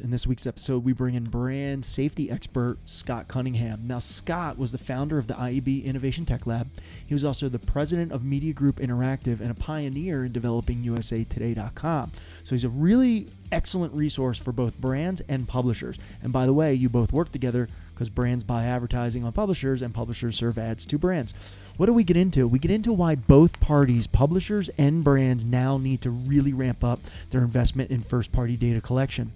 In this week's episode, we bring in brand safety expert Scott Cunningham. Now, Scott was the founder of the IAB Innovation Tech Lab. He was also the president of Media Group Interactive and a pioneer in developing USAToday.com. So he's a really excellent resource for both brands and publishers. And by the way, you both work together because brands buy advertising on publishers and publishers serve ads to brands. What do we get into? We get into why both parties, publishers and brands, now need to really ramp up their investment in first party data collection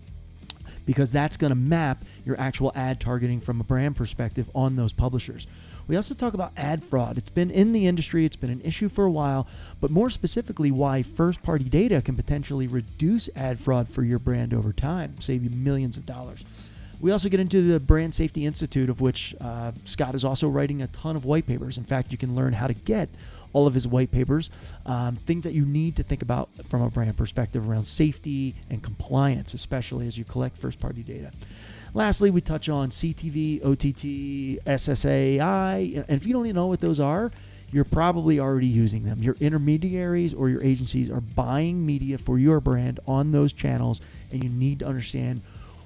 because that's going to map your actual ad targeting from a brand perspective on those publishers. We also talk about ad fraud. It's been in the industry, it's been an issue for a while, but more specifically, why first party data can potentially reduce ad fraud for your brand over time, save you millions of dollars. We also get into the Brand Safety Institute, of which uh, Scott is also writing a ton of white papers. In fact, you can learn how to get all of his white papers, um, things that you need to think about from a brand perspective around safety and compliance, especially as you collect first party data. Lastly, we touch on CTV, OTT, SSAI, and if you don't even know what those are, you're probably already using them. Your intermediaries or your agencies are buying media for your brand on those channels, and you need to understand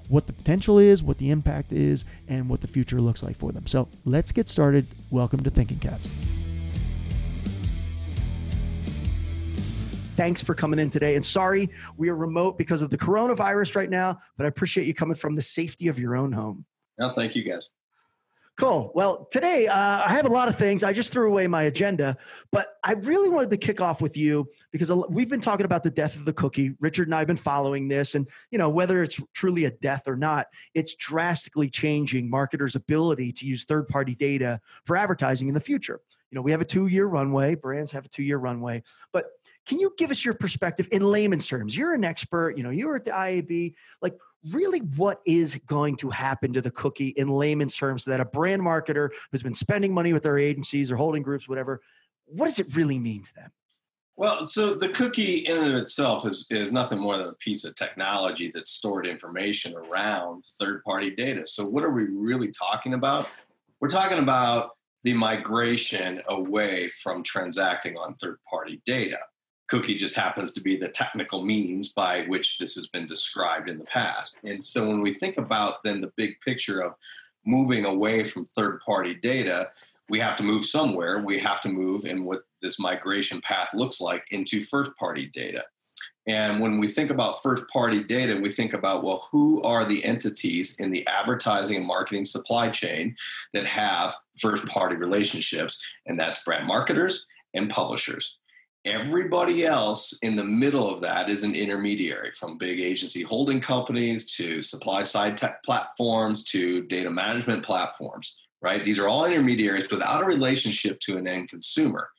what the potential is, what the impact is, and what the future looks like for them. So let's get started. Welcome to Thinking Caps. Thanks for coming in today. And sorry, we are remote because of the coronavirus right now, but I appreciate you coming from the safety of your own home. No, thank you guys. Cool. Well, today uh, I have a lot of things. I just threw away my agenda, but I really wanted to kick off with you because we've been talking about the death of the cookie. Richard and I have been following this, and you know whether it's truly a death or not, it's drastically changing marketers' ability to use third-party data for advertising in the future. You know, we have a two-year runway. Brands have a two-year runway, but can you give us your perspective in layman's terms? You're an expert, you know, you're at the IAB. Like, really, what is going to happen to the cookie in layman's terms that a brand marketer who's been spending money with their agencies or holding groups, whatever, what does it really mean to them? Well, so the cookie in and of itself is, is nothing more than a piece of technology that stored information around third party data. So, what are we really talking about? We're talking about the migration away from transacting on third party data cookie just happens to be the technical means by which this has been described in the past. And so when we think about then the big picture of moving away from third party data, we have to move somewhere. We have to move in what this migration path looks like into first party data. And when we think about first party data, we think about, well, who are the entities in the advertising and marketing supply chain that have first party relationships? And that's brand marketers and publishers. Everybody else in the middle of that is an intermediary from big agency holding companies to supply side tech platforms to data management platforms, right? These are all intermediaries without a relationship to an end consumer.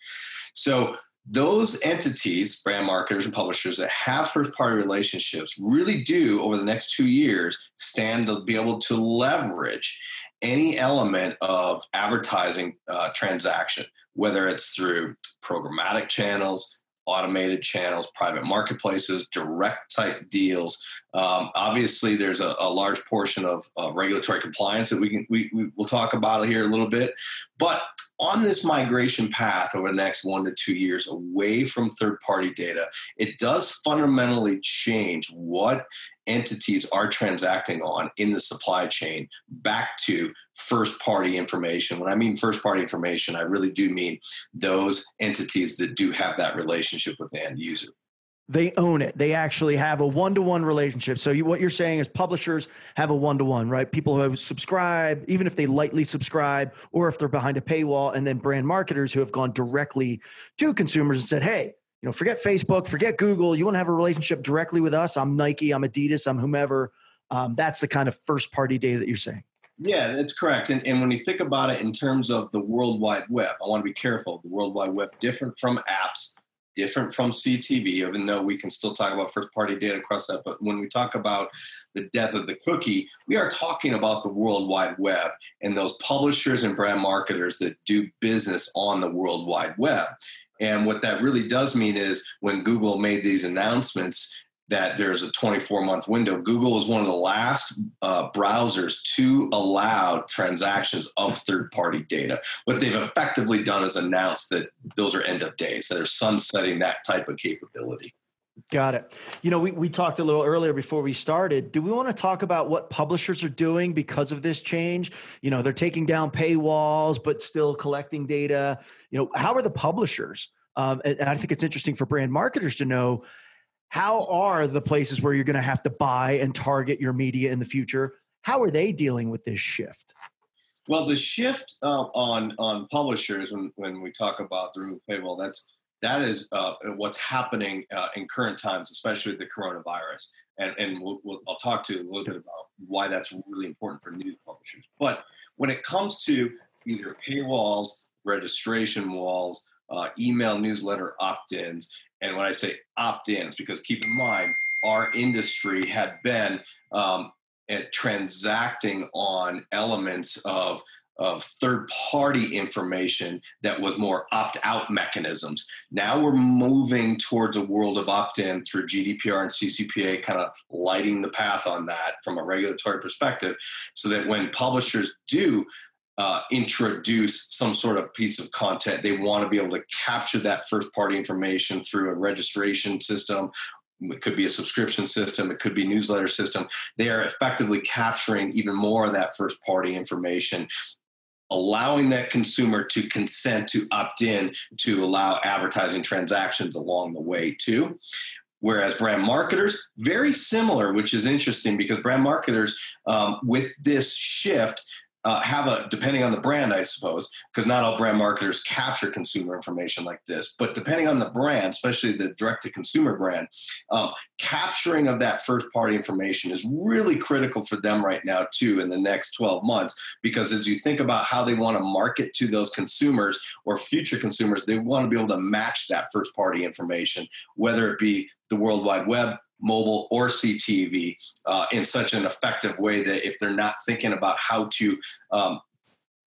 So those entities, brand marketers and publishers that have first party relationships really do over the next two years stand to be able to leverage any element of advertising uh, transaction, whether it's through programmatic channels, automated channels, private marketplaces, direct type deals. Um, obviously, there's a, a large portion of, of, regulatory compliance that we can we, we will talk about here a little bit, but on this migration path over the next one to two years away from third party data, it does fundamentally change what entities are transacting on in the supply chain back to first party information. When I mean first party information, I really do mean those entities that do have that relationship with the end user they own it. They actually have a one-to-one relationship. So you, what you're saying is publishers have a one-to-one, right? People who have subscribe, even if they lightly subscribe, or if they're behind a paywall, and then brand marketers who have gone directly to consumers and said, "Hey, you know, forget Facebook, forget Google. You want to have a relationship directly with us? I'm Nike, I'm Adidas, I'm whomever." Um, that's the kind of first-party data that you're saying. Yeah, that's correct. And, and when you think about it in terms of the World Wide Web, I want to be careful. The World Wide Web different from apps different from CTV, even though we can still talk about first party data across that. But when we talk about the death of the cookie, we are talking about the World Wide Web and those publishers and brand marketers that do business on the World Wide Web. And what that really does mean is when Google made these announcements that there's a 24 month window. Google was one of the last uh, browsers to allow transactions of third party data. What they've effectively done is announced that those are end of days, that are sunsetting that type of capability. Got it. You know, we, we talked a little earlier before we started. Do we want to talk about what publishers are doing because of this change? You know, they're taking down paywalls, but still collecting data. You know, how are the publishers? Um, and, and I think it's interesting for brand marketers to know how are the places where you're going to have to buy and target your media in the future? How are they dealing with this shift? Well, the shift uh, on on publishers when when we talk about the remove paywall, that's that is uh, what's happening uh, in current times, especially the coronavirus. And, and we'll, we'll, I'll talk to you a little bit about why that's really important for news publishers. But when it comes to either paywalls, registration walls, uh, email newsletter opt-ins, and when I say opt-ins, because keep in mind our industry had been um, at transacting on elements of of third party information that was more opt out mechanisms. Now we're moving towards a world of opt in through GDPR and CCPA, kind of lighting the path on that from a regulatory perspective, so that when publishers do uh, introduce some sort of piece of content. They want to be able to capture that first party information through a registration system. It could be a subscription system. It could be newsletter system. They are effectively capturing even more of that first party information allowing that consumer to consent to opt in to allow advertising transactions along the way too. Whereas brand marketers very similar which is interesting because brand marketers um, with this shift uh, have a depending on the brand i suppose because not all brand marketers capture consumer information like this but depending on the brand especially the direct to consumer brand um, capturing of that first party information is really critical for them right now too in the next 12 months because as you think about how they want to market to those consumers or future consumers they want to be able to match that first party information whether it be the world wide web mobile or CTV uh, in such an effective way that if they're not thinking about how to um,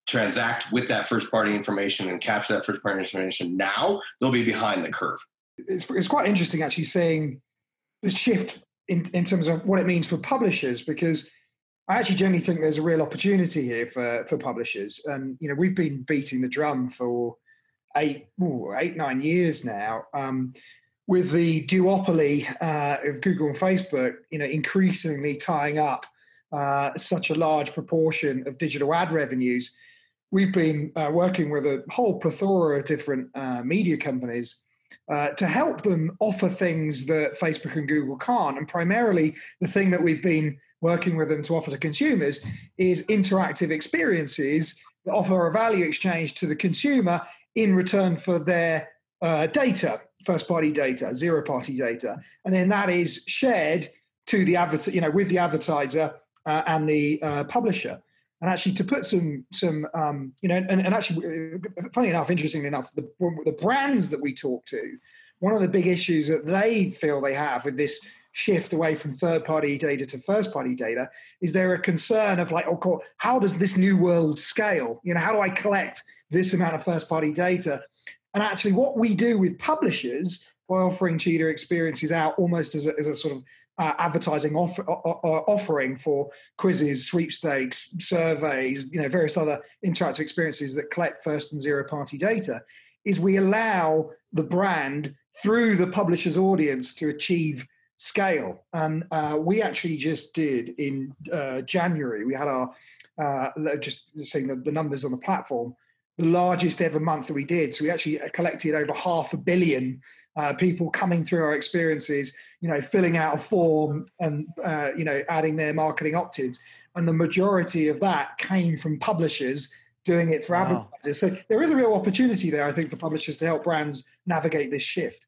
transact with that first party information and capture that first party information now, they'll be behind the curve. It's, it's quite interesting actually saying the shift in, in terms of what it means for publishers because I actually generally think there's a real opportunity here for, for publishers. And, you know, we've been beating the drum for eight, ooh, eight nine years now. Um, with the duopoly uh, of Google and Facebook, you know, increasingly tying up uh, such a large proportion of digital ad revenues, we've been uh, working with a whole plethora of different uh, media companies uh, to help them offer things that Facebook and Google can't. And primarily, the thing that we've been working with them to offer to consumers is interactive experiences that offer a value exchange to the consumer in return for their uh, data first party data, zero party data, and then that is shared to the advertiser, you know, with the advertiser uh, and the uh, publisher. And actually, to put some some um, you know, and, and actually, uh, funny enough, interestingly enough, the the brands that we talk to, one of the big issues that they feel they have with this shift away from third party data to first party data is there a concern of like oh how does this new world scale? You know how do i collect this amount of first party data and actually, what we do with publishers by offering Cheetah experiences out almost as a, as a sort of uh, advertising offer, offering for quizzes, sweepstakes, surveys, you know, various other interactive experiences that collect first and zero party data, is we allow the brand through the publisher's audience to achieve scale. And uh, we actually just did in uh, January, we had our, uh, just seeing the, the numbers on the platform, the largest ever month that we did. So we actually collected over half a billion uh, people coming through our experiences, you know, filling out a form and, uh, you know, adding their marketing opt-ins. And the majority of that came from publishers doing it for wow. advertisers. So there is a real opportunity there, I think, for publishers to help brands navigate this shift.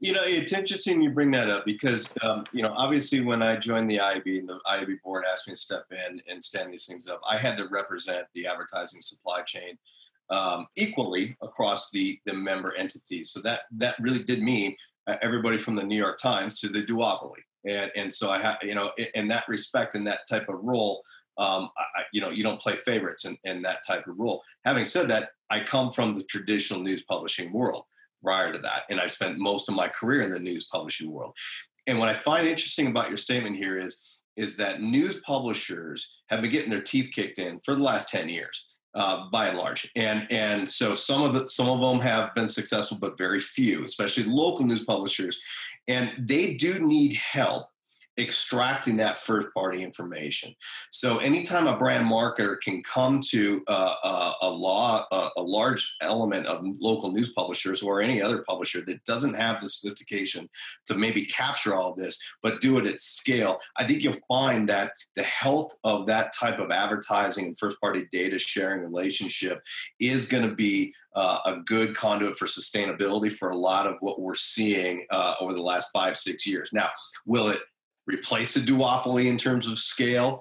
You know, it's interesting you bring that up because, um, you know, obviously when I joined the IAB and the IAB board asked me to step in and stand these things up, I had to represent the advertising supply chain um, equally across the, the member entities. So that that really did mean uh, everybody from the New York Times to the duopoly. And, and so I have, you know, in, in, that respect, in that type of role, um, I, you know, you don't play favorites in, in that type of role. Having said that, I come from the traditional news publishing world prior to that, and I spent most of my career in the news publishing world. And what I find interesting about your statement here is is that news publishers have been getting their teeth kicked in for the last 10 years uh, by and large. And and so some of the some of them have been successful, but very few, especially local news publishers, and they do need help extracting that first party information. So anytime a brand marketer can come to uh, a, a, law, a, a, large element of local news publishers or any other publisher that doesn't have the sophistication to maybe capture all of this, but do it at scale, I think you'll find that the health of that type of advertising and first party data sharing relationship is going to be uh, a good conduit for sustainability for a lot of what we're seeing uh, over the last five, six years. Now, will it replace a duopoly in terms of scale?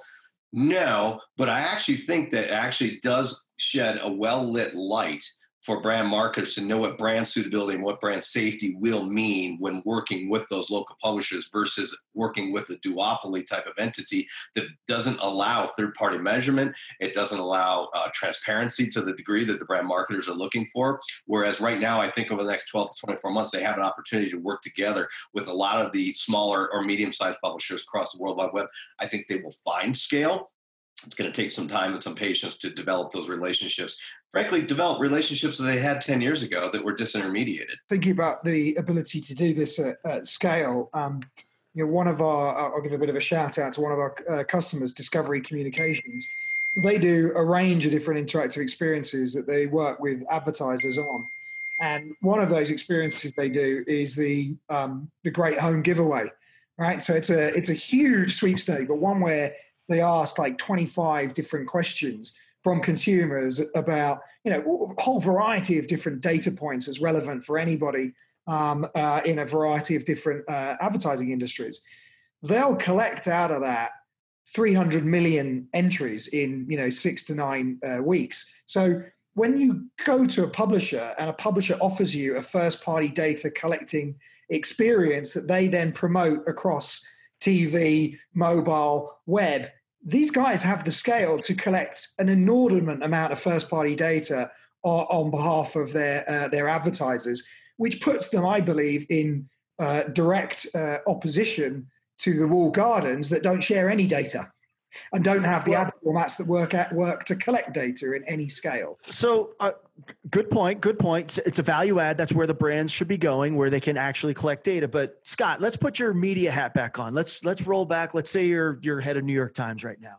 No, but I actually think that actually does shed a well lit light for brand marketers to know what brand suitability and what brand safety will mean when working with those local publishers versus working with a duopoly type of entity that doesn't allow third party measurement. It doesn't allow uh, transparency to the degree that the brand marketers are looking for. Whereas right now, I think over the next 12 to 24 months, they have an opportunity to work together with a lot of the smaller or medium sized publishers across the World Wide Web. I think they will find scale it's going to take some time and some patience to develop those relationships. Frankly, develop relationships that they had 10 years ago that were disintermediated. Thinking about the ability to do this at, at scale, um, you know, one of our, I'll give a bit of a shout out to one of our uh, customers, Discovery Communications. They do a range of different interactive experiences that they work with advertisers on. And one of those experiences they do is the um, the Great Home Giveaway, right? So it's a it's a huge sweepstake, but one where they ask like 25 different questions from consumers about you know a whole variety of different data points as relevant for anybody um, uh, in a variety of different uh, advertising industries. They'll collect out of that 300 million entries in you know six to nine uh, weeks. So when you go to a publisher and a publisher offers you a first party data collecting experience that they then promote across TV, mobile, web, these guys have the scale to collect an inordinate amount of first party data on, behalf of their uh, their advertisers, which puts them, I believe, in uh, direct uh, opposition to the walled gardens that don't share any data and don't have the ad formats that work at work to collect data in any scale. So, uh, good point. Good point. It's a value add. That's where the brands should be going, where they can actually collect data. But Scott, let's put your media hat back on. Let's let's roll back. Let's say you're you're head of New York Times right now.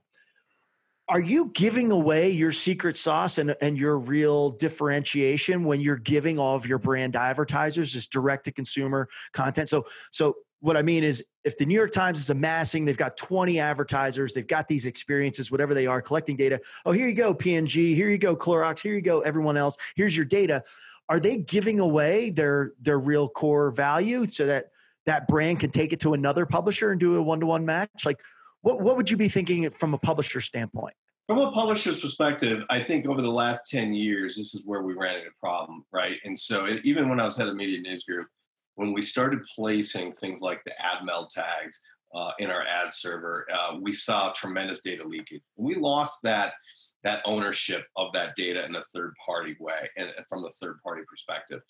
Are you giving away your secret sauce and, and your real differentiation when you're giving all of your brand advertisers this direct to consumer content? So so what I mean is, if the New York Times is amassing, they've got 20 advertisers, they've got these experiences, whatever they are, collecting data. Oh, here you go, P&G. Here you go, Clorox. Here you go, everyone else. Here's your data. Are they giving away their their real core value so that that brand can take it to another publisher and do a one to one match? Like, what what would you be thinking from a publisher standpoint? From a publisher's perspective, I think over the last 10 years, this is where we ran into a problem, right? And so it, even when I was head of Media News Group, when we started placing things like the AdMeld tags uh, in our ad server, uh, we saw tremendous data leakage. We lost that that ownership of that data in a third party way and from the third party perspective.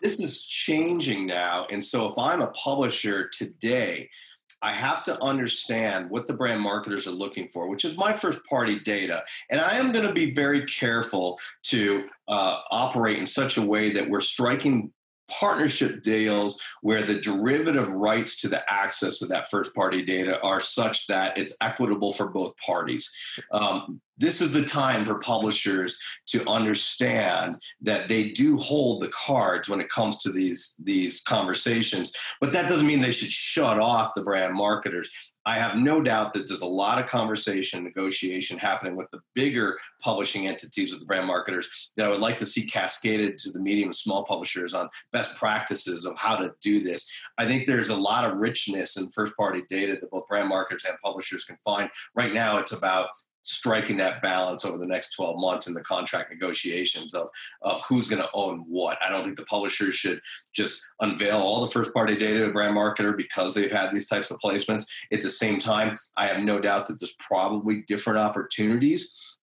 This is changing now, and so if I'm a publisher today, I have to understand what the brand marketers are looking for, which is my first party data. And I am going to be very careful to uh, operate in such a way that we're striking partnership deals where the derivative rights to the access of that first party data are such that it's equitable for both parties. Um, this is the time for publishers to understand that they do hold the cards when it comes to these these conversations but that doesn't mean they should shut off the brand marketers I have no doubt that there's a lot of conversation, negotiation happening with the bigger publishing entities, with the brand marketers, that I would like to see cascaded to the medium and small publishers on best practices of how to do this. I think there's a lot of richness in first party data that both brand marketers and publishers can find. Right now, it's about striking that balance over the next 12 months in the contract negotiations of, of who's going to own what. I don't think the publishers should just unveil all the first party data to brand marketer because they've had these types of placements. At the same time, I have no doubt that there's probably different opportunities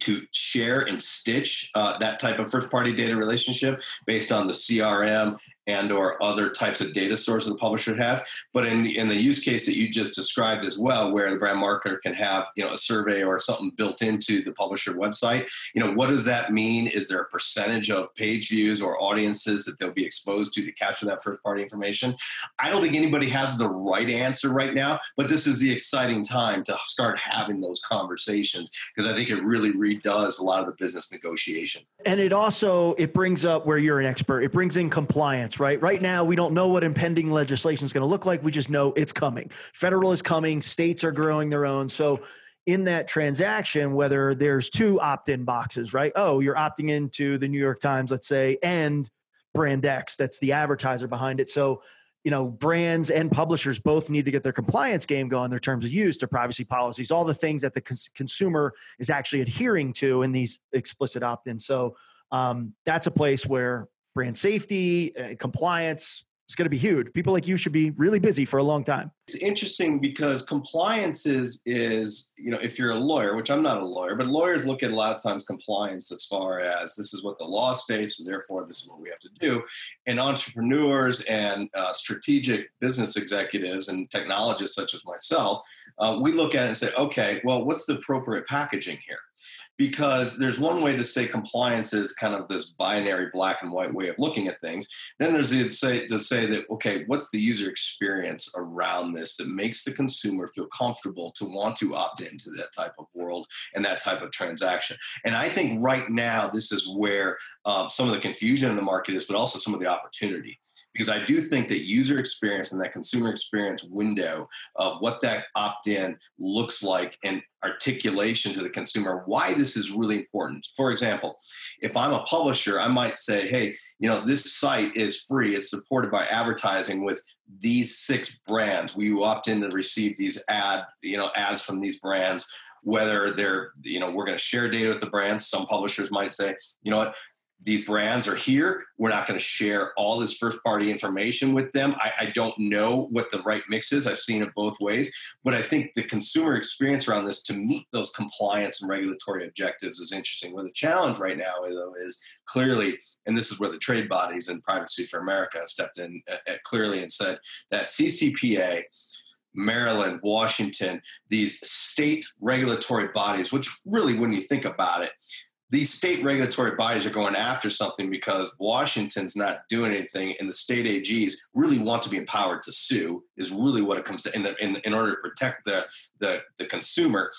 to share and stitch uh, that type of first party data relationship based on the CRM and or other types of data sources the publisher has. But in, in the use case that you just described as well, where the brand marketer can have you know a survey or something built into the publisher website, you know what does that mean? Is there a percentage of page views or audiences that they'll be exposed to to capture that first party information? I don't think anybody has the right answer right now, but this is the exciting time to start having those conversations because I think it really redoes a lot of the business negotiation. And it also it brings up where you're an expert. It brings in compliance, right? Right now we don't know what impending legislation is going to look like. We just know it's coming. Federal is coming, states are growing their own. So in that transaction, whether there's two opt-in boxes, right? Oh, you're opting into the New York Times, let's say, and brand X, that's the advertiser behind it. So you know brands and publishers both need to get their compliance game going their terms of use their privacy policies all the things that the cons- consumer is actually adhering to in these explicit opt-ins so um, that's a place where brand safety and compliance it's going to be huge. People like you should be really busy for a long time. It's interesting because compliance is, is, you know, if you're a lawyer, which I'm not a lawyer, but lawyers look at a lot of times compliance as far as this is what the law states, and therefore this is what we have to do. And entrepreneurs and uh, strategic business executives and technologists such as myself, uh, we look at it and say, okay, well, what's the appropriate packaging here? Because there's one way to say compliance is kind of this binary black and white way of looking at things. Then there's the say to say that okay, what's the user experience around this that makes the consumer feel comfortable to want to opt into that type of world and that type of transaction. And I think right now this is where uh, some of the confusion in the market is, but also some of the opportunity because I do think that user experience and that consumer experience window of what that opt in looks like and articulation to the consumer why this is really important. For example, if I'm a publisher, I might say, hey, you know, this site is free, it's supported by advertising with these six brands. We opt in to receive these ad, you know, ads from these brands whether they're you know we're going to share data with the brands some publishers might say you know what these brands are here. We're not going to share all this first party information with them. I, I, don't know what the right mix is. I've seen it both ways. But I think the consumer experience around this to meet those compliance and regulatory objectives is interesting. Where the challenge right now, though, is clearly, and this is where the trade bodies and Privacy for America stepped in uh, uh, clearly and said that CCPA. Maryland, Washington, these state regulatory bodies, which really, when you think about it, these state regulatory bodies are going after something because Washington's not doing anything, and the state AGs really want to be empowered to sue. Is really what it comes to in, the, in, in order to protect the, the the consumer.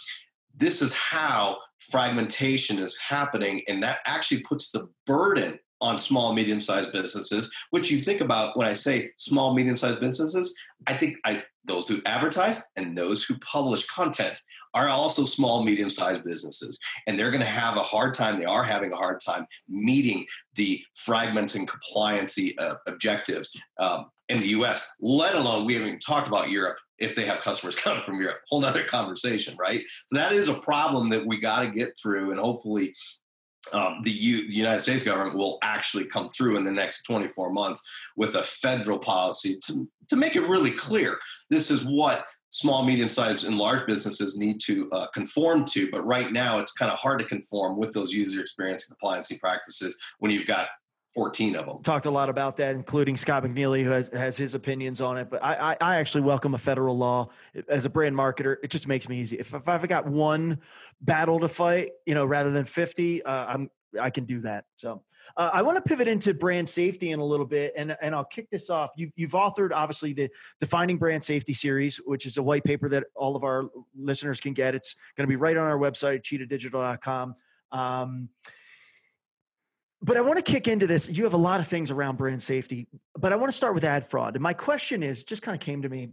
This is how fragmentation is happening, and that actually puts the burden on small medium sized businesses. Which you think about when I say small medium sized businesses, I think I those who advertise and those who publish content are also small, medium sized businesses. And they're going to have a hard time, they are having a hard time meeting the fragmenting compliancy uh, objectives um, in the US, let alone we haven't even talked about Europe if they have customers coming from Europe. Whole nother conversation, right? So that is a problem that we got to get through. And hopefully, um, the, U, the, United States government will actually come through in the next 24 months with a federal policy to, to make it really clear this is what small, medium sized, and large businesses need to uh, conform to. But right now, it's kind of hard to conform with those user experience and compliance practices when you've got 14 of them. Talked a lot about that, including Scott McNealy, who has, has his opinions on it. But I, I, I actually welcome a federal law as a brand marketer. It just makes me easy. If, if I've got one battle to fight, you know, rather than 50, uh, I'm, I can do that. So uh, I want to pivot into brand safety in a little bit, and, and I'll kick this off. You've, you've authored, obviously, the Defining Brand Safety series, which is a white paper that all of our listeners can get. It's going to be right on our website, cheetahdigital.com. Um, but I want to kick into this. You have a lot of things around brand safety, but I want to start with ad fraud. And my question is just kind of came to me.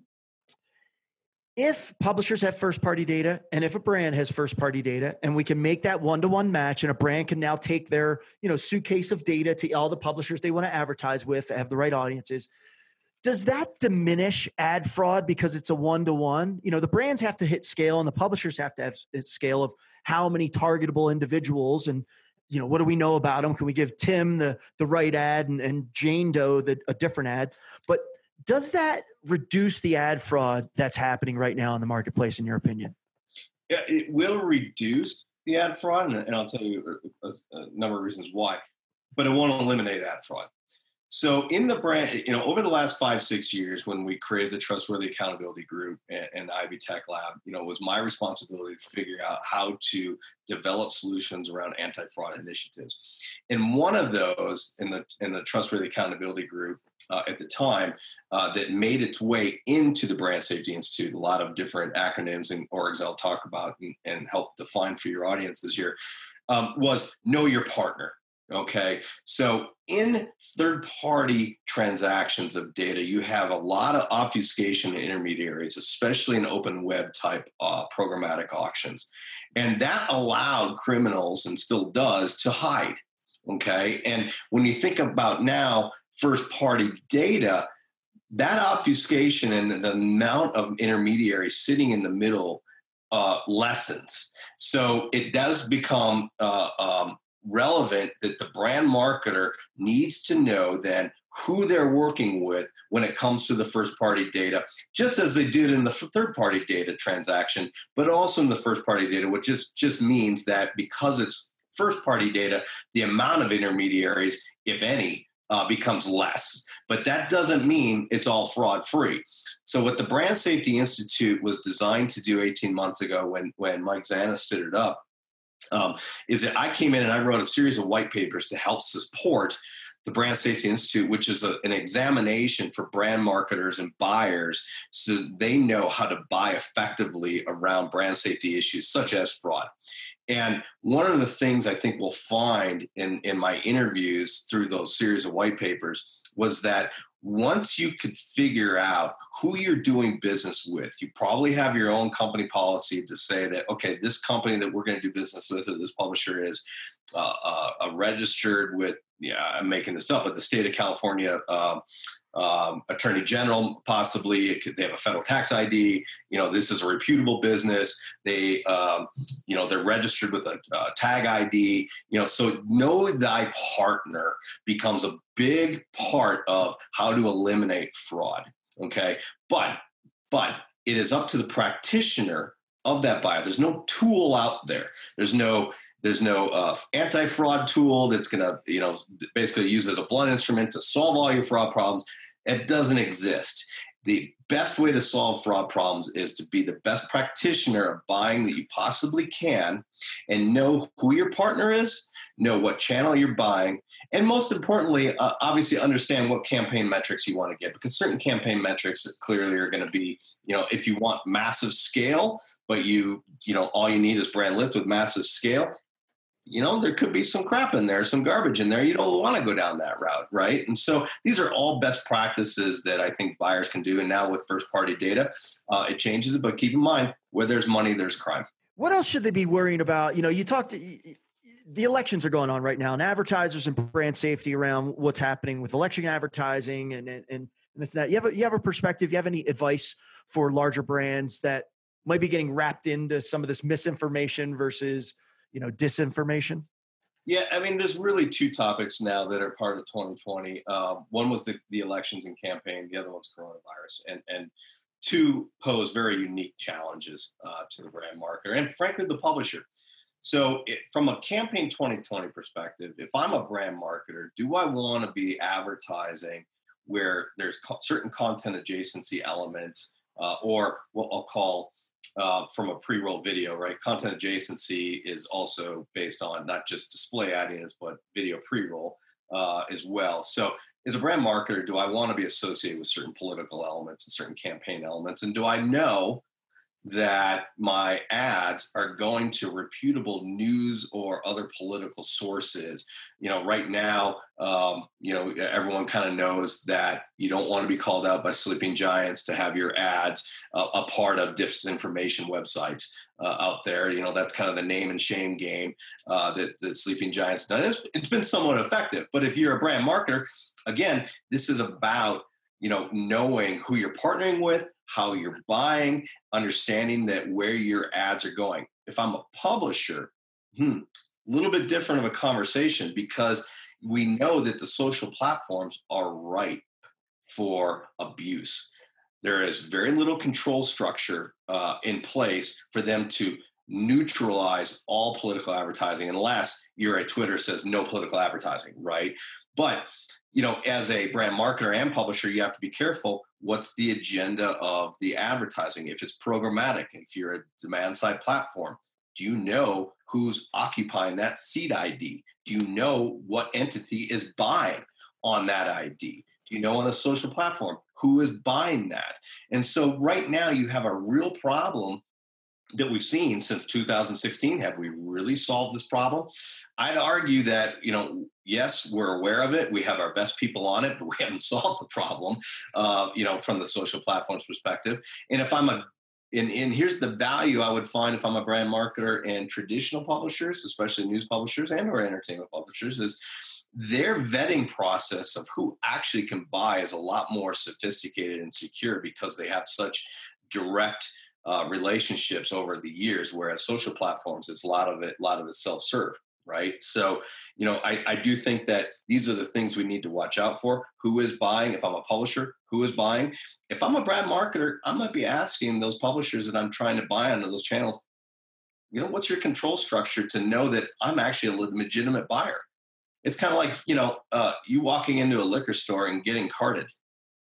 If publishers have first party data and if a brand has first party data and we can make that one to one match and a brand can now take their, you know, suitcase of data to all the publishers they want to advertise with, have the right audiences, does that diminish ad fraud because it's a one to one? You know, the brands have to hit scale and the publishers have to have scale of how many targetable individuals and you know, what do we know about them? Can we give Tim the the right ad and, and Jane Doe the, a different ad? But does that reduce the ad fraud that's happening right now in the marketplace, in your opinion? Yeah, it will reduce the ad fraud, and, I'll tell you a, a, number of reasons why. But it won't eliminate ad fraud. So in the brand, you know, over the last five, six years, when we created the Trustworthy Accountability Group and, and IAB Tech Lab, you know, it was my responsibility to figure out how to develop solutions around anti-fraud initiatives. And one of those in the in the Trustworthy Accountability Group uh, at the time uh, that made its way into the Brand Safety Institute. A lot of different acronyms and orgs I'll talk about and, and help define for your audiences here um, was know your partner. Okay, so in third party transactions of data, you have a lot of obfuscation intermediaries, especially in open web type uh, programmatic auctions. And that allowed criminals, and still does, to hide. Okay, and when you think about now first party data, that obfuscation and the amount of intermediaries sitting in the middle uh, lessens. So it does become uh, um, relevant that the brand marketer needs to know then who they're working with when it comes to the first party data, just as they did in the third party data transaction, but also in the first party data, which just, just means that because it's first party data, the amount of intermediaries, if any, uh, becomes less. But that doesn't mean it's all fraud free. So, what the Brand Safety Institute was designed to do 18 months ago when, when Mike Zaneis stood it up um, is that I came in and I wrote a series of white papers to help support the Brand Safety Institute, which is a, an examination for brand marketers and buyers so they know how to buy effectively around brand safety issues such as fraud. And one of the things I think we'll find in, in my interviews through those series of white papers was that once you could figure out who you're doing business with, you probably have your own company policy to say that, okay, this company that we're going to do business with, or this publisher is uh, uh, registered with, yeah, I'm making this up, but the state of California uh, um, attorney general, possibly they have a federal tax ID. You know, this is a reputable business. They, um, you know, they're registered with a, a, tag ID. You know, so know thy partner becomes a big part of how to eliminate fraud. Okay, but but it is up to the practitioner of that buyer. There's no tool out there. There's no there's no uh, anti-fraud tool that's going to, you know, basically use as a blunt instrument to solve all your fraud problems. It doesn't exist. The best way to solve fraud problems is to be the best practitioner of buying that you possibly can and know who your partner is, know what channel you're buying, and most importantly, uh, obviously understand what campaign metrics you want to get because certain campaign metrics clearly are going to be, you know, if you want massive scale, but you, you know, all you need is brand lift with massive scale, you know, there could be some crap in there, some garbage in there. You don't want to go down that route, right? And so these are all best practices that I think buyers can do. And now with first party data, uh, it changes it. But keep in mind, where there's money, there's crime. What else should they be worrying about? You know, you talked. The elections are going on right now, and advertisers and brand safety around what's happening with election advertising and and and this that. You have a, you have a perspective. You have any advice for larger brands that might be getting wrapped into some of this misinformation versus you know disinformation? Yeah, I mean, there's really two topics now that are part of 2020. Um, one was the, the elections and campaign. The other one's coronavirus, and and two pose very unique challenges uh, to the brand marketer and frankly the publisher. So, it, from a campaign 2020 perspective, if I'm a brand marketer, do I want to be advertising where there's co- certain content adjacency elements, uh, or what I'll call uh, from a pre-roll video, right? Content adjacency is also based on not just display addings, but video pre-roll uh, as well. So as a brand marketer, do I want to be associated with certain political elements and certain campaign elements? And do I know that my ads are going to reputable news or other political sources. You know, right now, um, you know, everyone kind of knows that you don't want to be called out by sleeping giants to have your ads uh, a part of disinformation websites. Uh, out there, you know that's kind of the name and shame game uh, that the Sleeping Giants done. It's, it's been somewhat effective, but if you're a brand marketer, again, this is about you know knowing who you're partnering with how you're buying, understanding that where your ads are going. If I'm a publisher, hmm, a little bit different of a conversation because we know that the social platforms are ripe for abuse. There is very little control structure uh, in place for them to neutralize all political advertising unless you're a Twitter says no political advertising, right? But you know, as a brand marketer and publisher, you have to be careful. What's the agenda of the advertising? If it's programmatic, if you're a demand side platform, do you know who's occupying that seat ID? Do you know what entity is buying on that ID? Do you know on a social platform who is buying that? And so right now you have a real problem that we've seen since 2016 have we really solved this problem? I'd argue that you know yes we're aware of it. We have our best people on it but we haven't solved the problem uh, you know from the social platforms perspective. And if i'm a and, and here's the value i would find if i'm a brand marketer and traditional publishers especially news publishers and or entertainment publishers is their vetting process of who actually can buy is a lot more sophisticated and secure because they have such direct uh, relationships over the years. Whereas social platforms, it's a lot of it, a lot of it self-serve, right? So, you know, I, I do think that these are the things we need to watch out for. Who is buying? If I'm a publisher, who is buying? If I'm a brand marketer, I might be asking those publishers that I'm trying to buy on those channels, you know, what's your control structure to know that I'm actually a legitimate buyer? It's kind of like, you know, uh, you walking into a liquor store and getting carded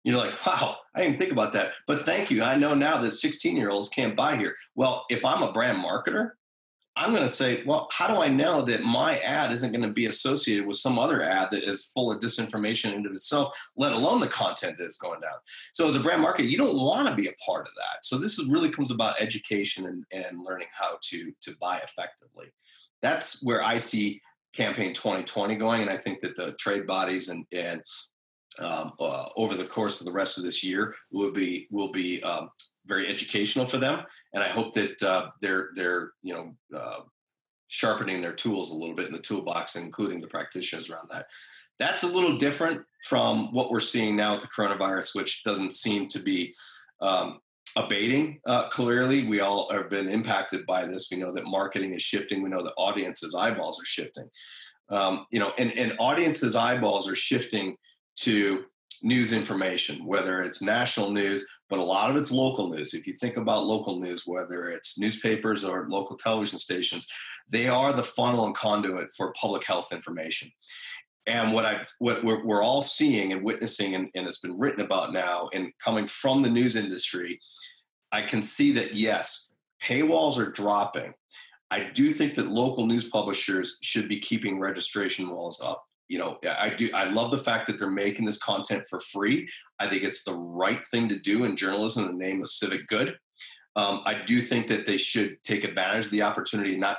you're like, wow, I didn't think about that. But thank you. I know now that 16 year olds can't buy here. Well, if I'm a brand marketer, I'm going to say, well, how do I know that my ad isn't going to be associated with some other ad that is full of disinformation into itself, let alone the content that's going down? So, as a brand marketer, you don't want to be a part of that. So, this is really comes about education and, and learning how to to buy effectively. That's where I see campaign 2020 going, and I think that the trade bodies and and um, uh, over the course of the rest of this year will be will be um, very educational for them, and I hope that uh, they're they're you know uh, sharpening their tools a little bit in the toolbox, including the practitioners around that. That's a little different from what we're seeing now with the coronavirus, which doesn't seem to be um, abating uh, clearly. We all have been impacted by this. We know that marketing is shifting. We know that audiences' eyeballs are shifting. Um, you know, and, and audiences' eyeballs are shifting to news information, whether it's national news, but a lot of it's local news. If you think about local news, whether it's newspapers or local television stations, they are the funnel and conduit for public health information. And what I what we're, we're all seeing and witnessing, and, and it's been written about now, and coming from the news industry, I can see that yes, paywalls are dropping. I do think that local news publishers should be keeping registration walls up you know i do i love the fact that they're making this content for free. I think it's the right thing to do in journalism in the name of civic good. Um, i do think that they should take advantage of the opportunity not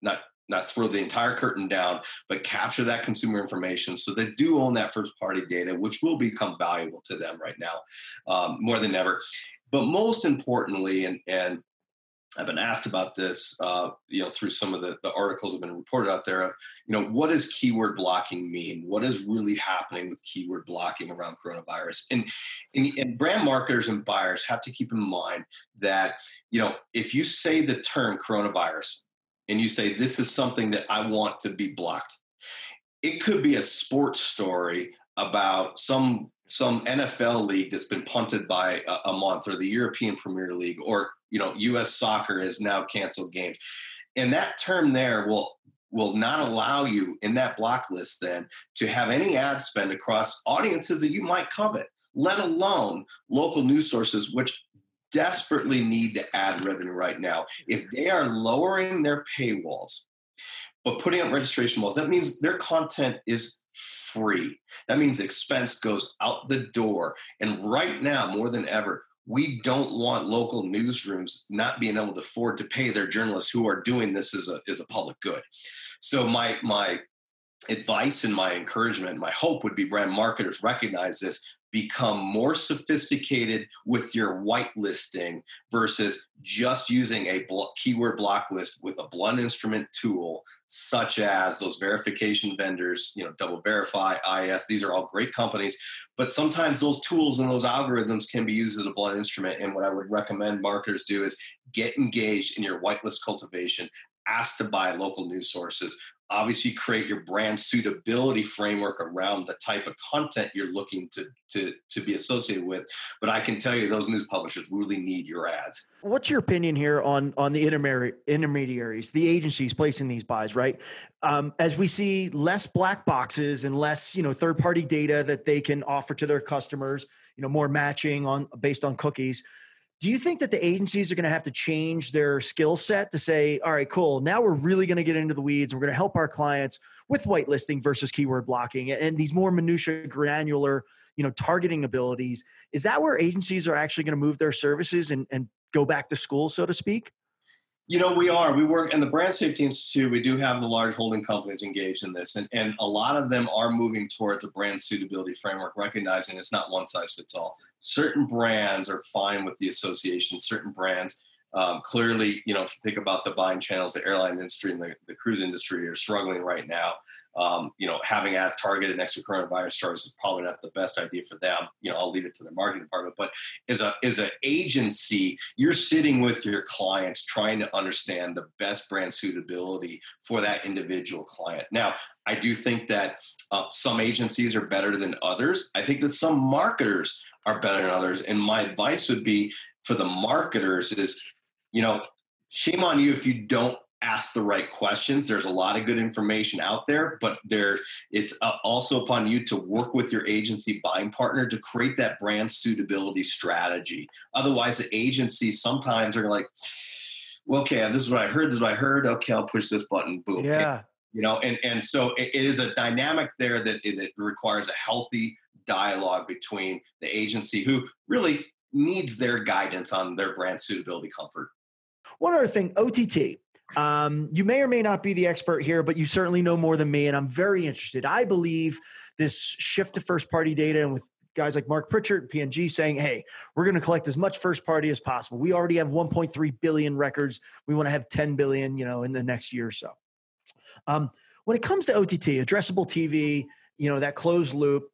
not not throw the entire curtain down but capture that consumer information so they do own that first party data which will become valuable to them right now um, more than ever. But most importantly and and I've been asked about this, uh, you know, through some of the, the articles have been reported out there of, you know, what does keyword blocking mean? What is really happening with keyword blocking around coronavirus? And, and, and brand marketers and buyers have to keep in mind that, you know, if you say the term coronavirus and you say, this is something that I want to be blocked, it could be a sports story about some some NFL league that's been punted by a, a, month, or the European Premier League, or you know, U.S. Soccer has now canceled games, and that term there will will not allow you in that block list then to have any ad spend across audiences that you might covet, let alone local news sources which desperately need to add revenue right now. If they are lowering their paywalls, but putting up registration walls, that means their content is free. That means expense goes out the door. And right now, more than ever, we don't want local newsrooms not being able to afford to pay their journalists who are doing this as a, as a public good. So my my advice and my encouragement, my hope would be brand marketers recognize this, become more sophisticated with your whitelisting versus just using a keyword block list with a blunt instrument tool such as those verification vendors you know DoubleVerify IAS these are all great companies. But sometimes those tools and those algorithms can be used as a blunt instrument. And what i would recommend marketers do is get engaged in your whitelist cultivation ask to buy local news sources obviously create your brand suitability framework around the type of content you're looking to to to be associated with. But i can tell you those news publishers really need your ads. What's your opinion here on on the intermediaries the agencies placing these buys right? Um, as we see less black boxes and less you know third party data that they can offer to their customers you know more matching on based on cookies do you think that the agencies are going to have to change their skill set to say, all right, cool, now we're really going to get into the weeds. We're going to help our clients with whitelisting versus keyword blocking and these more minutia, granular, you know, targeting abilities. Is that where agencies are actually going to move their services and, and go back to school, so to speak? You know, we are. We work in the Brand Safety Institute. We do have the large holding companies engaged in this, and, and a lot of them are moving towards a brand suitability framework, recognizing it's not one size fits all. Certain brands are fine with the association, certain brands. Um, clearly, you know, if you think about the buying channels, the airline industry and the, the cruise industry are struggling right now um, you know, having ads targeted next to coronavirus stories is probably not the best idea for them. You know, I'll leave it to the marketing department. But as a as an agency, you're sitting with your clients trying to understand the best brand suitability for that individual client. Now, I do think that uh, some agencies are better than others. I think that some marketers are better than others. And my advice would be for the marketers is, you know, shame on you if you don't ask the right questions. There's a lot of good information out there but there it's uh, also upon you to work with your agency buying partner to create that brand suitability strategy. Otherwise the agency sometimes are like well, okay this is what i heard this is what i heard. Okay i'll push this button. Boom yeah. You know and and so it, it is a dynamic there that it requires a healthy dialogue between the agency who really needs their guidance on their brand suitability comfort one other thing ott um, you may or may not be the expert here, but you certainly know more than me, and I'm very interested. I believe this shift to first party data and with guys like Mark Pritchard, P&G saying, hey, we're going to collect as much first party as possible. We already have 1.3 billion records. We want to have 10 billion, you know, in the next year or so. Um, when it comes to OTT, addressable TV, you know, that closed loop,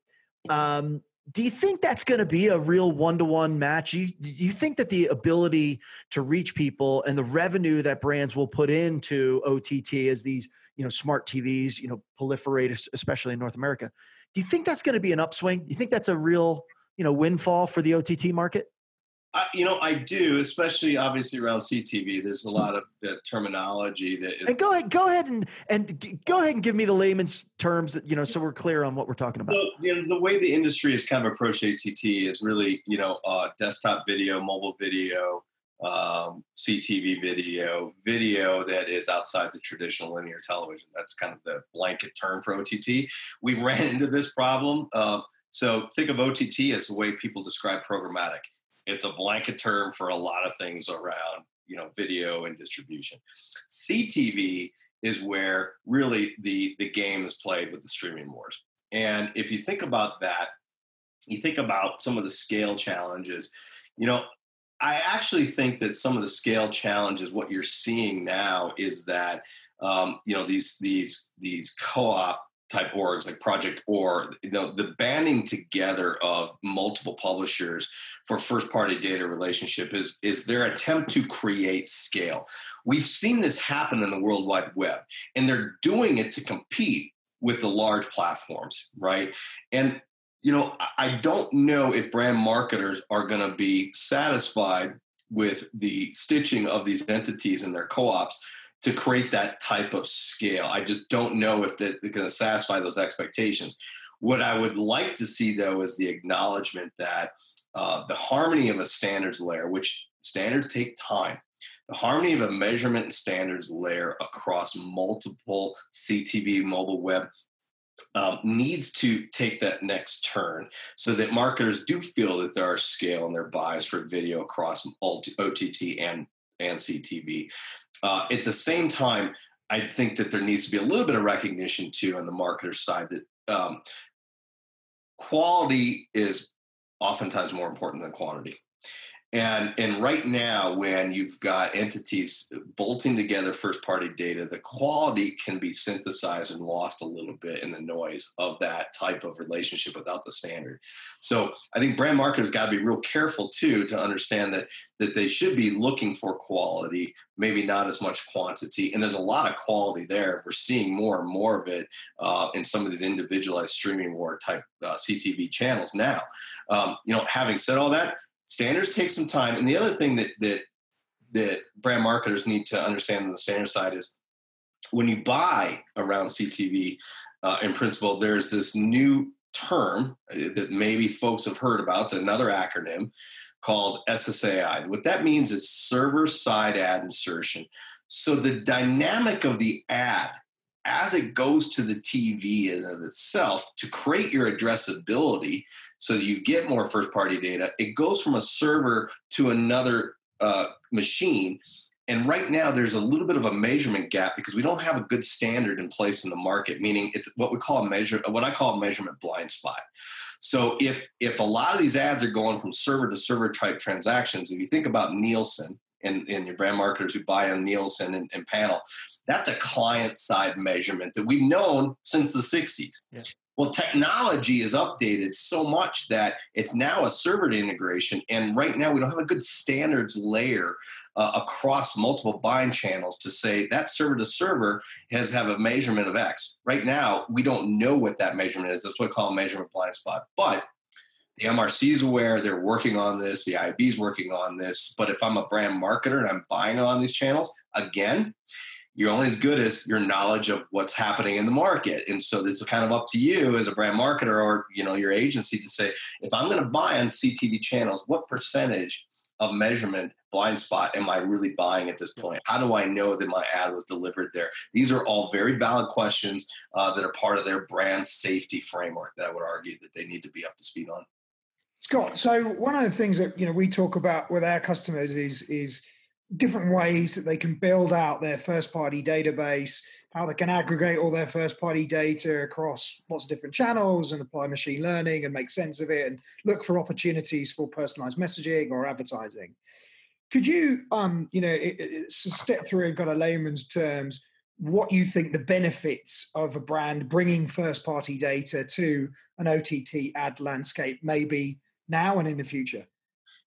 um, do you think that's going to be a real one-to-one match? You, you think that the ability to reach people and the revenue that brands will put into ott as these you know smart tvs you know proliferate especially in north america do you think that's going to be an upswing? Do you think that's a real you know windfall for the ott market I, you know, I do, especially obviously around CTV. There's a lot of uh, terminology that. Is, and go ahead, go ahead and and go ahead and give me the layman's terms that you know, so we're clear on what we're talking about. So, you know, the way the industry has kind of approached OTT is really, you know, uh, desktop video, mobile video, um, CTV video, video that is outside the traditional linear television. That's kind of the blanket term for OTT. We've ran into this problem. Uh, so think of OTT as the way people describe programmatic it's a blanket term for a lot of things around you know video and distribution. Ctv is where really the the game is played with the streaming wars. And if you think about that you think about some of the scale challenges you know i actually think that some of the scale challenges what you're seeing now is that um, you know these these these co-op type orgs like Project Or, you know, the banding together of multiple publishers for first party data relationship is, is their attempt to create scale. We've seen this happen in the World Wide Web, and they're doing it to compete with the large platforms, right? And you know, I don't know if brand marketers are going to be satisfied with the stitching of these entities and their co-ops to create that type of scale. I just don't know if they're going to satisfy those expectations. What I would like to see, though, is the acknowledgement that uh, the harmony of a standards layer, which standards take time, the harmony of a measurement and standards layer across multiple CTV mobile web um, needs to take that next turn so that marketers do feel that there are scale in their buys for video across OTT and and CTV. Uh, at the same time, I think that there needs to be a little bit of recognition too on the marketer side that um, quality is oftentimes more important than quantity. And and right now, when you've got entities bolting together first party data, the quality can be synthesized and lost a little bit in the noise of that type of relationship without the standard. So I think brand marketers got to be real careful too to understand that that they should be looking for quality, maybe not as much quantity. And there's a lot of quality there. We're seeing more and more of it uh, in some of these individualized streaming war type uh, CTV channels now. Um, you know, having said all that standards take some time. And the other thing that that that brand marketers need to understand on the standard side is when you buy around CTV, uh, in principle, there's this new term uh, that maybe folks have heard about. Another acronym called SSAI. What that means is server side ad insertion. So the dynamic of the ad as it goes to the TV in of itself to create your addressability so you get more first party data, it goes from a server to another uh, machine. And right now, there's a little bit of a measurement gap because we don't have a good standard in place in the market. Meaning, it's what we call a measure, what I call a measurement blind spot. So, if if a lot of these ads are going from server to server type transactions, if you think about Nielsen and, and your brand marketers who buy on Nielsen and, and panel, that's a client side measurement that we've known since the 60s. Yeah. Well, technology is updated so much that it's now a server integration. And right now, we don't have a good standards layer uh, across multiple buying channels to say that server to server has have a measurement of X. Right now, we don't know what that measurement is. That's what we call a measurement blind spot. But the MRC is aware, they're working on this, the IAB is working on this. But if I'm a brand marketer and I'm buying on these channels, again, you're only as good as your knowledge of what's happening in the market. And so this is kind of up to you as a brand marketer or you know your agency to say if i'm going to buy on ctv channels what percentage of measurement blind spot am i really buying at this point? How do i know that my ad was delivered there? These are all very valid questions uh, that are part of their brand safety framework that i would argue that they need to be up to speed on scott so one of the things that you know we talk about with our customers is is different ways that they can build out their first party database, how they can aggregate all their first party data across lots of different channels and apply machine learning and make sense of it and look for opportunities for personalized messaging or advertising. Could you, um, you know, it, step through in kind of layman's terms what you think the benefits of a brand bringing first party data to an OTT ad landscape may be now and in the future?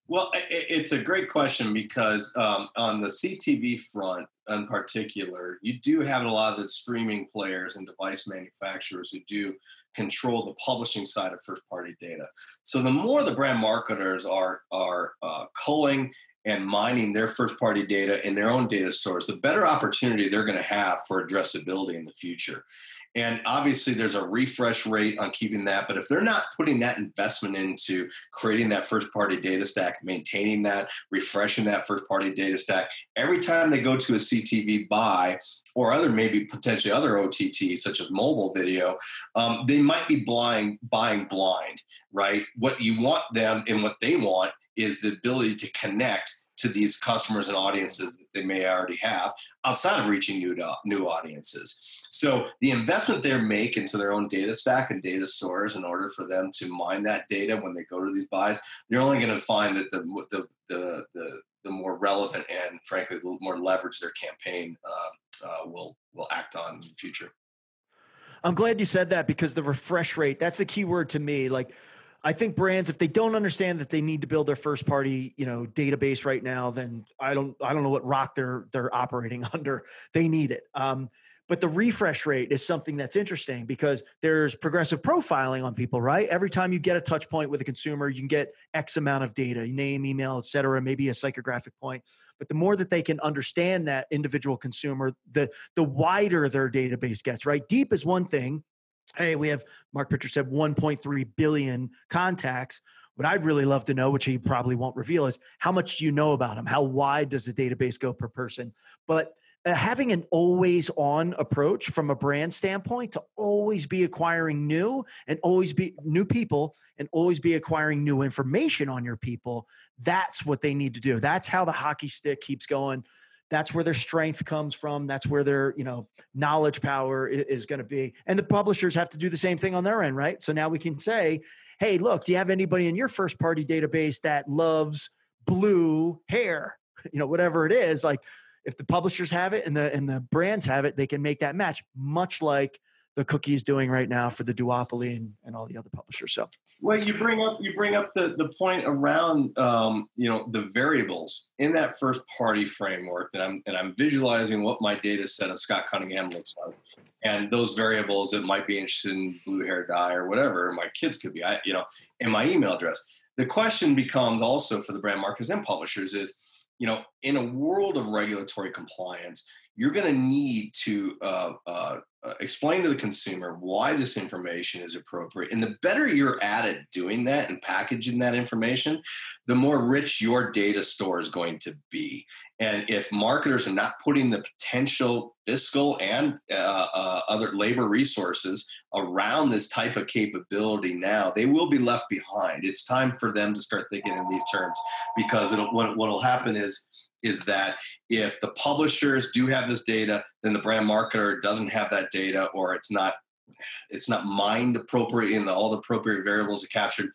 Well, it's a great question because um, on the CTV front, in particular, you do have a lot of the streaming players and device manufacturers who do control the publishing side of first-party data. So the more the brand marketers are are uh, culling and mining their first-party data in their own data stores, the better opportunity they're going to have for addressability in the future. And obviously, there's a refresh rate on keeping that. But if they're not putting that investment into creating that first party data stack, maintaining that, refreshing that first party data stack, every time they go to a CTV buy or other, maybe potentially other OTT such as mobile video, um, they might be blind, buying blind, right? What you want them and what they want is the ability to connect to these customers and audiences that they may already have outside of reaching new, new audiences. So the investment they make into their own data stack and data stores in order for them to mine that data when they go to these buys, they're only going to find that the, the, the, the, the more relevant and frankly, the more leverage their campaign uh, uh, will, will act on in the future. I'm glad you said that because the refresh rate, that's the key word to me. Like, I think brands, if they don't understand that they need to build their first party, you know, database right now, then I don't, I don't know what rock they're they're operating under. They need it. Um, but the refresh rate is something that's interesting because there's progressive profiling on people, right? Every time you get a touch point with a consumer, you can get X amount of data, name, email, et cetera, maybe a psychographic point. But the more that they can understand that individual consumer, the the wider their database gets, right? Deep is one thing, hey, we have Mark Pritchard said 1.3 billion contacts. What I'd really love to know, which he probably won't reveal, is how much do you know about them? How wide does the database go per person? But uh, having an always on approach from a brand standpoint to always be acquiring new and always be new people and always be acquiring new information on your people that's what they need to do that's how the hockey stick keeps going that's where their strength comes from. That's where their you know knowledge power is, is going to be. And the publishers have to do the same thing on their end right? So now we can say hey look do you have anybody in your first party database that loves blue hair, you know, whatever it is. Like if the publishers have it and the and the brands have it, they can make that match, much like the cookie is doing right now for the duopoly and, and all the other publishers. So well, you bring up you bring up the the point around um, you know the variables in that first party framework that I'm and I'm visualizing what my data set of Scott Cunningham looks like, and those variables that might be interested in blue hair dye or whatever my kids could be, I you know, and my email address. The question becomes also for the brand marketers and publishers is, you know, in a world of regulatory compliance, you're going to need to uh, uh, uh, explain to the consumer why this information is appropriate. And the better you're at it doing that and packaging that information, the more rich your data store is going to be. And if marketers are not putting the potential fiscal and uh, uh, other labor resources around this type of capability now, they will be left behind. It's time for them to start thinking in these terms because what will happen is is that if the publishers do have this data, then the brand marketer doesn't have that data or it's not it's not mined appropriately and all the appropriate variables are captured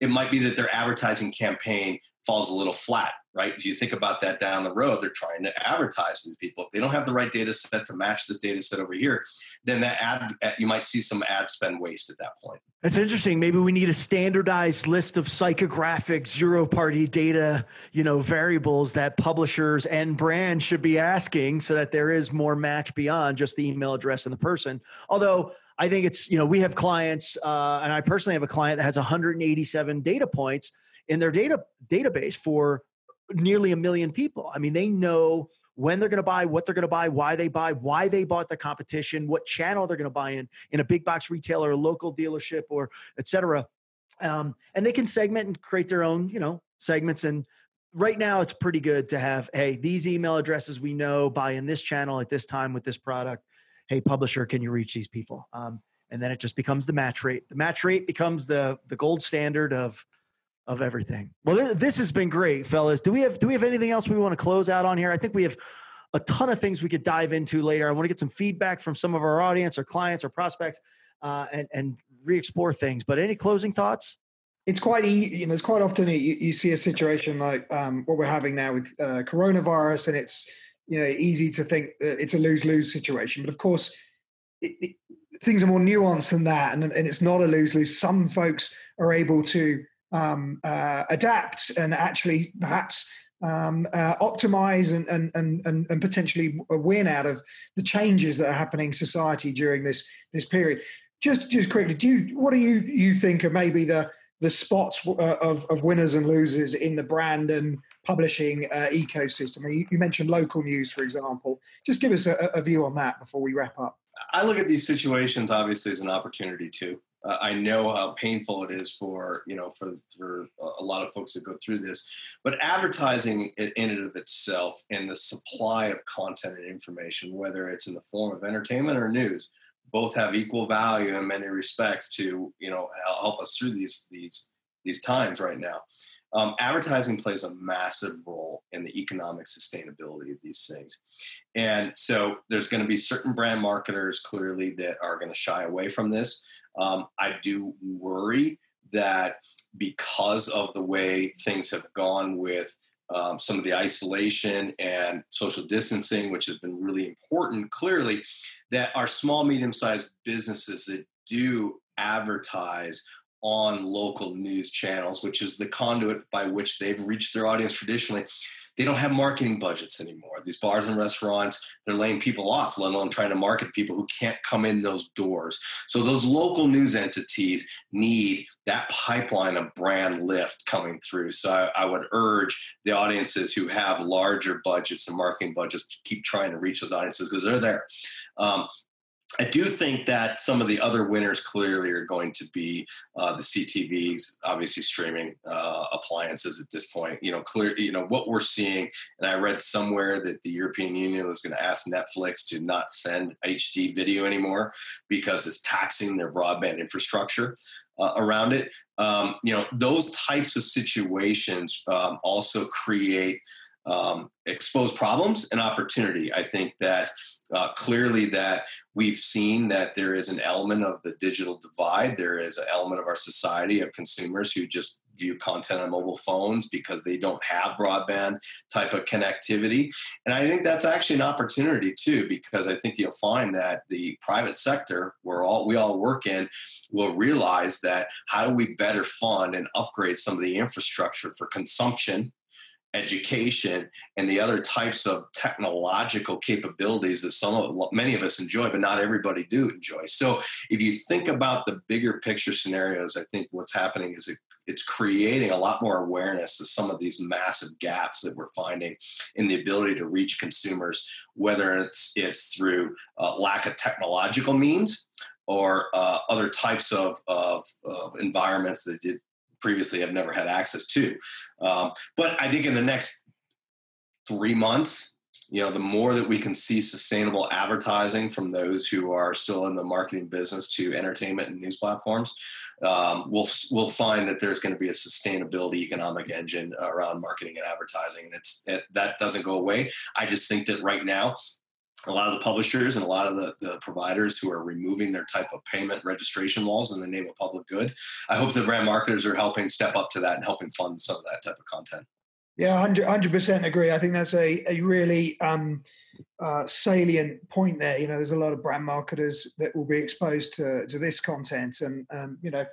it might be that their advertising campaign falls a little flat right? If you think about that down the road they're trying to advertise these people. If they don't have the right data set to match this data set over here then that ad uh, you might see some ad spend waste at that point. That's interesting. Maybe we need a standardized list of psychographic zero party data you know variables that publishers and brands should be asking so that there is more match beyond just the email address and the person. Although I think it's, you know, we have clients, uh, and I personally have a client that has 187 data points in their data database for nearly a million people. I mean, they know when they're going to buy, what they're going to buy, why they buy, why they bought the competition, what channel they're going to buy in, in a big box retailer, a local dealership, or et cetera. Um, and they can segment and create their own, you know, segments. And right now, it's pretty good to have, hey, these email addresses we know buy in this channel at this time with this product hey publisher can you reach these people? Um, and then it just becomes the match rate. The match rate becomes the the gold standard of of everything. Well this has been great fellas. Do we have do we have anything else we want to close out on here? I think we have a ton of things we could dive into later. I want to get some feedback from some of our audience or clients or prospects uh, and and re-explore things. But any closing thoughts? It's quite you know, it's quite often you, you see a situation like um, what we're having now with uh, coronavirus, and it's you know easy to think that it's a lose lose situation, but of course. It, it, things are more nuanced than that, and, and it's not a lose lose. Some folks are able to um, uh, adapt and actually perhaps um, uh, optimize and, and, and, and potentially win out of the changes that are happening in society during this this period. Just just quickly, do you, what do you you think are maybe the the spots uh, of, of winners and losers in the brand and publishing uh, ecosystem? You, you, mentioned local news, for example. Just give us a, a, view on that before we wrap up. I look at these situations obviously as an opportunity too. Uh, I know how painful it is for you know for for a lot of folks that go through this, but advertising in and of itself and the supply of content and information, whether it's in the form of entertainment or news, both have equal value in many respects to you know help us through these these these times right now. Um, advertising plays a massive role in the economic sustainability of these things. And so there's going to be certain brand marketers clearly that are going to shy away from this. Um, I do worry that because of the way things have gone with um, some of the isolation and social distancing, which has been really important, clearly, that our small, medium sized businesses that do advertise on local news channels, which is the conduit by which they've reached their audience traditionally, they don't have marketing budgets anymore. These bars and restaurants, they're laying people off, let alone trying to market people who can't come in those doors. So those local news entities need that pipeline of brand lift coming through. So I, I would urge the audiences who have larger budgets and marketing budgets to keep trying to reach those audiences because they're there. Um, I do think that some of the other winners clearly are going to be uh, the CTVs, obviously streaming uh, appliances at this point. You know, clear. You know what we're seeing, and I read somewhere that the European Union was going to ask Netflix to not send HD video anymore because it's taxing their broadband infrastructure uh, around it. Um, you know, those types of situations um, also create um, expose problems and opportunity. I think that uh, clearly that we've seen that there is an element of the digital divide. There is an element of our society of consumers who just view content on mobile phones because they don't have broadband type of connectivity. And I think that's actually an opportunity too, because I think you'll find that the private sector, where all we all work in, will realize that how do we better fund and upgrade some of the infrastructure for consumption education and the other types of technological capabilities that some of many of us enjoy but not everybody do enjoy. So if you think about the bigger picture scenarios i think what's happening is it, it's creating a lot more awareness of some of these massive gaps that we're finding in the ability to reach consumers whether it's it's through uh, lack of technological means or uh, other types of, of, of environments that previously have never had access to. Um, but I think in the next three months, you know, the more that we can see sustainable advertising from those who are still in the marketing business to entertainment and news platforms, um, we'll we'll find that there's going to be a sustainability economic engine around marketing and advertising, and it's it, that doesn't go away. I just think that right now a lot of the publishers and a lot of the, the providers who are removing their type of payment registration laws in the name of public good. I hope the brand marketers are helping step up to that and helping fund some of that type of content. Yeah, 100 percent agree. I think that's a a really um, uh, salient point there. You know, there's a lot of brand marketers that will be exposed to to this content, and um, you know,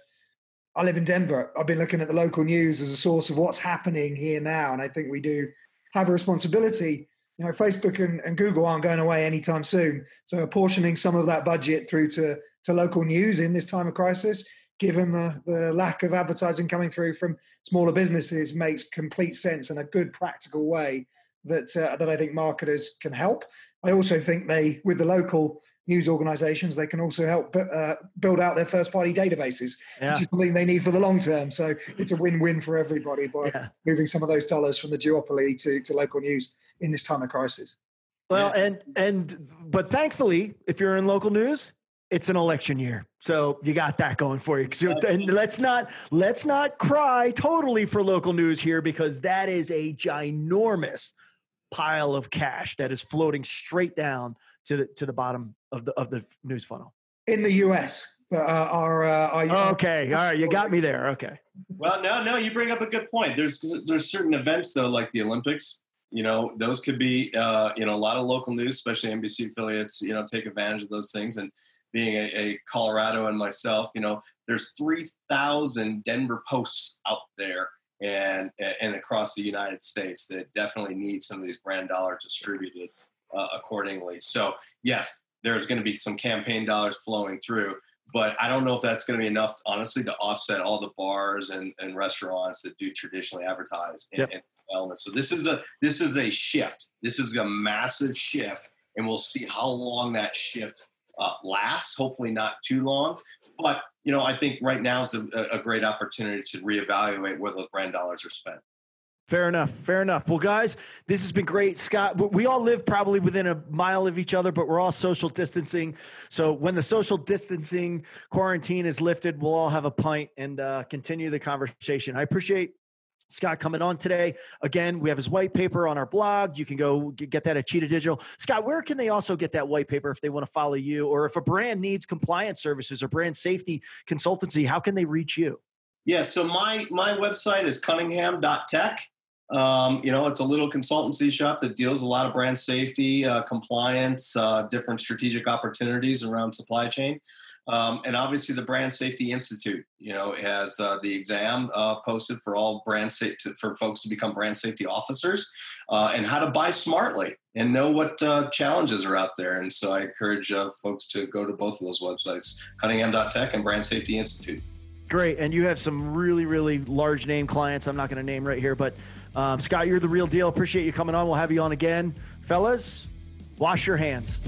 I live in Denver. I've been looking at the local news as a source of what's happening here now, and I think we do have a responsibility you know, Facebook and, and Google aren't going away anytime soon. So apportioning some of that budget through to, to local news in this time of crisis, given the, the lack of advertising coming through from smaller businesses, makes complete sense and a good practical way that uh, that I think marketers can help. I also think they, with the local news organizations, they can also help uh, build out their first party databases, yeah. which is something they need for the long term. So it's a win win for everybody by yeah. moving some of those dollars from the duopoly to, to local news in this time of crisis. Well, yeah. and and but thankfully, if you're in local news, it's an election year, so you got that going for you. And let's not let's not cry totally for local news here because that is a ginormous pile of cash that is floating straight down to the to the bottom of the of the news funnel in the U.S. Uh, are, uh, are okay. All right, you got me there. Okay. Well, no, no, you bring up a good point. There's there's certain events though, like the Olympics. You know, those could be uh, you know a lot of local news, especially NBC affiliates. You know, take advantage of those things. And being a, a Coloradan myself, you know, there's three thousand Denver posts out there and and across the United States that definitely need some of these brand dollars distributed uh, accordingly. So yes, there's going to be some campaign dollars flowing through, but I don't know if that's going to be enough, honestly, to offset all the bars and, and restaurants that do traditionally advertise in, yep. in wellness. So this is a this is a shift. This is a massive shift, and we'll see how long that shift uh, lasts. Hopefully, not too long. But you know, I think right now is a, a great opportunity to reevaluate where those brand dollars are spent. Fair enough. Fair enough. Well, guys, this has been great. Scott, we all live probably within a mile of each other, but we're all social distancing. So when the social distancing quarantine is lifted, we'll all have a pint and uh, continue the conversation. I appreciate Scott coming on today. Again, we have his white paper on our blog. You can go get that at Cheetah Digital. Scott, where can they also get that white paper if they want to follow you or if a brand needs compliance services or brand safety consultancy, how can they reach you? Yeah, so my my website is cunningham.tech um, you know, it's a little consultancy shop that deals a lot of brand safety, uh, compliance, uh, different strategic opportunities around supply chain. Um, and obviously, the Brand Safety Institute, you know, has uh, the exam uh, posted for all brand safety for folks to become brand safety officers, uh, and how to buy smartly and know what uh, challenges are out there. And so, I encourage folks to go to both of those websites, Cunningham.tech and Brand Safety Institute. Great, and you have some really, really large name clients. I'm not going to name right here, but um, Scott, you're the real deal. Appreciate you coming on. We'll have you on again. Fellas, wash your hands.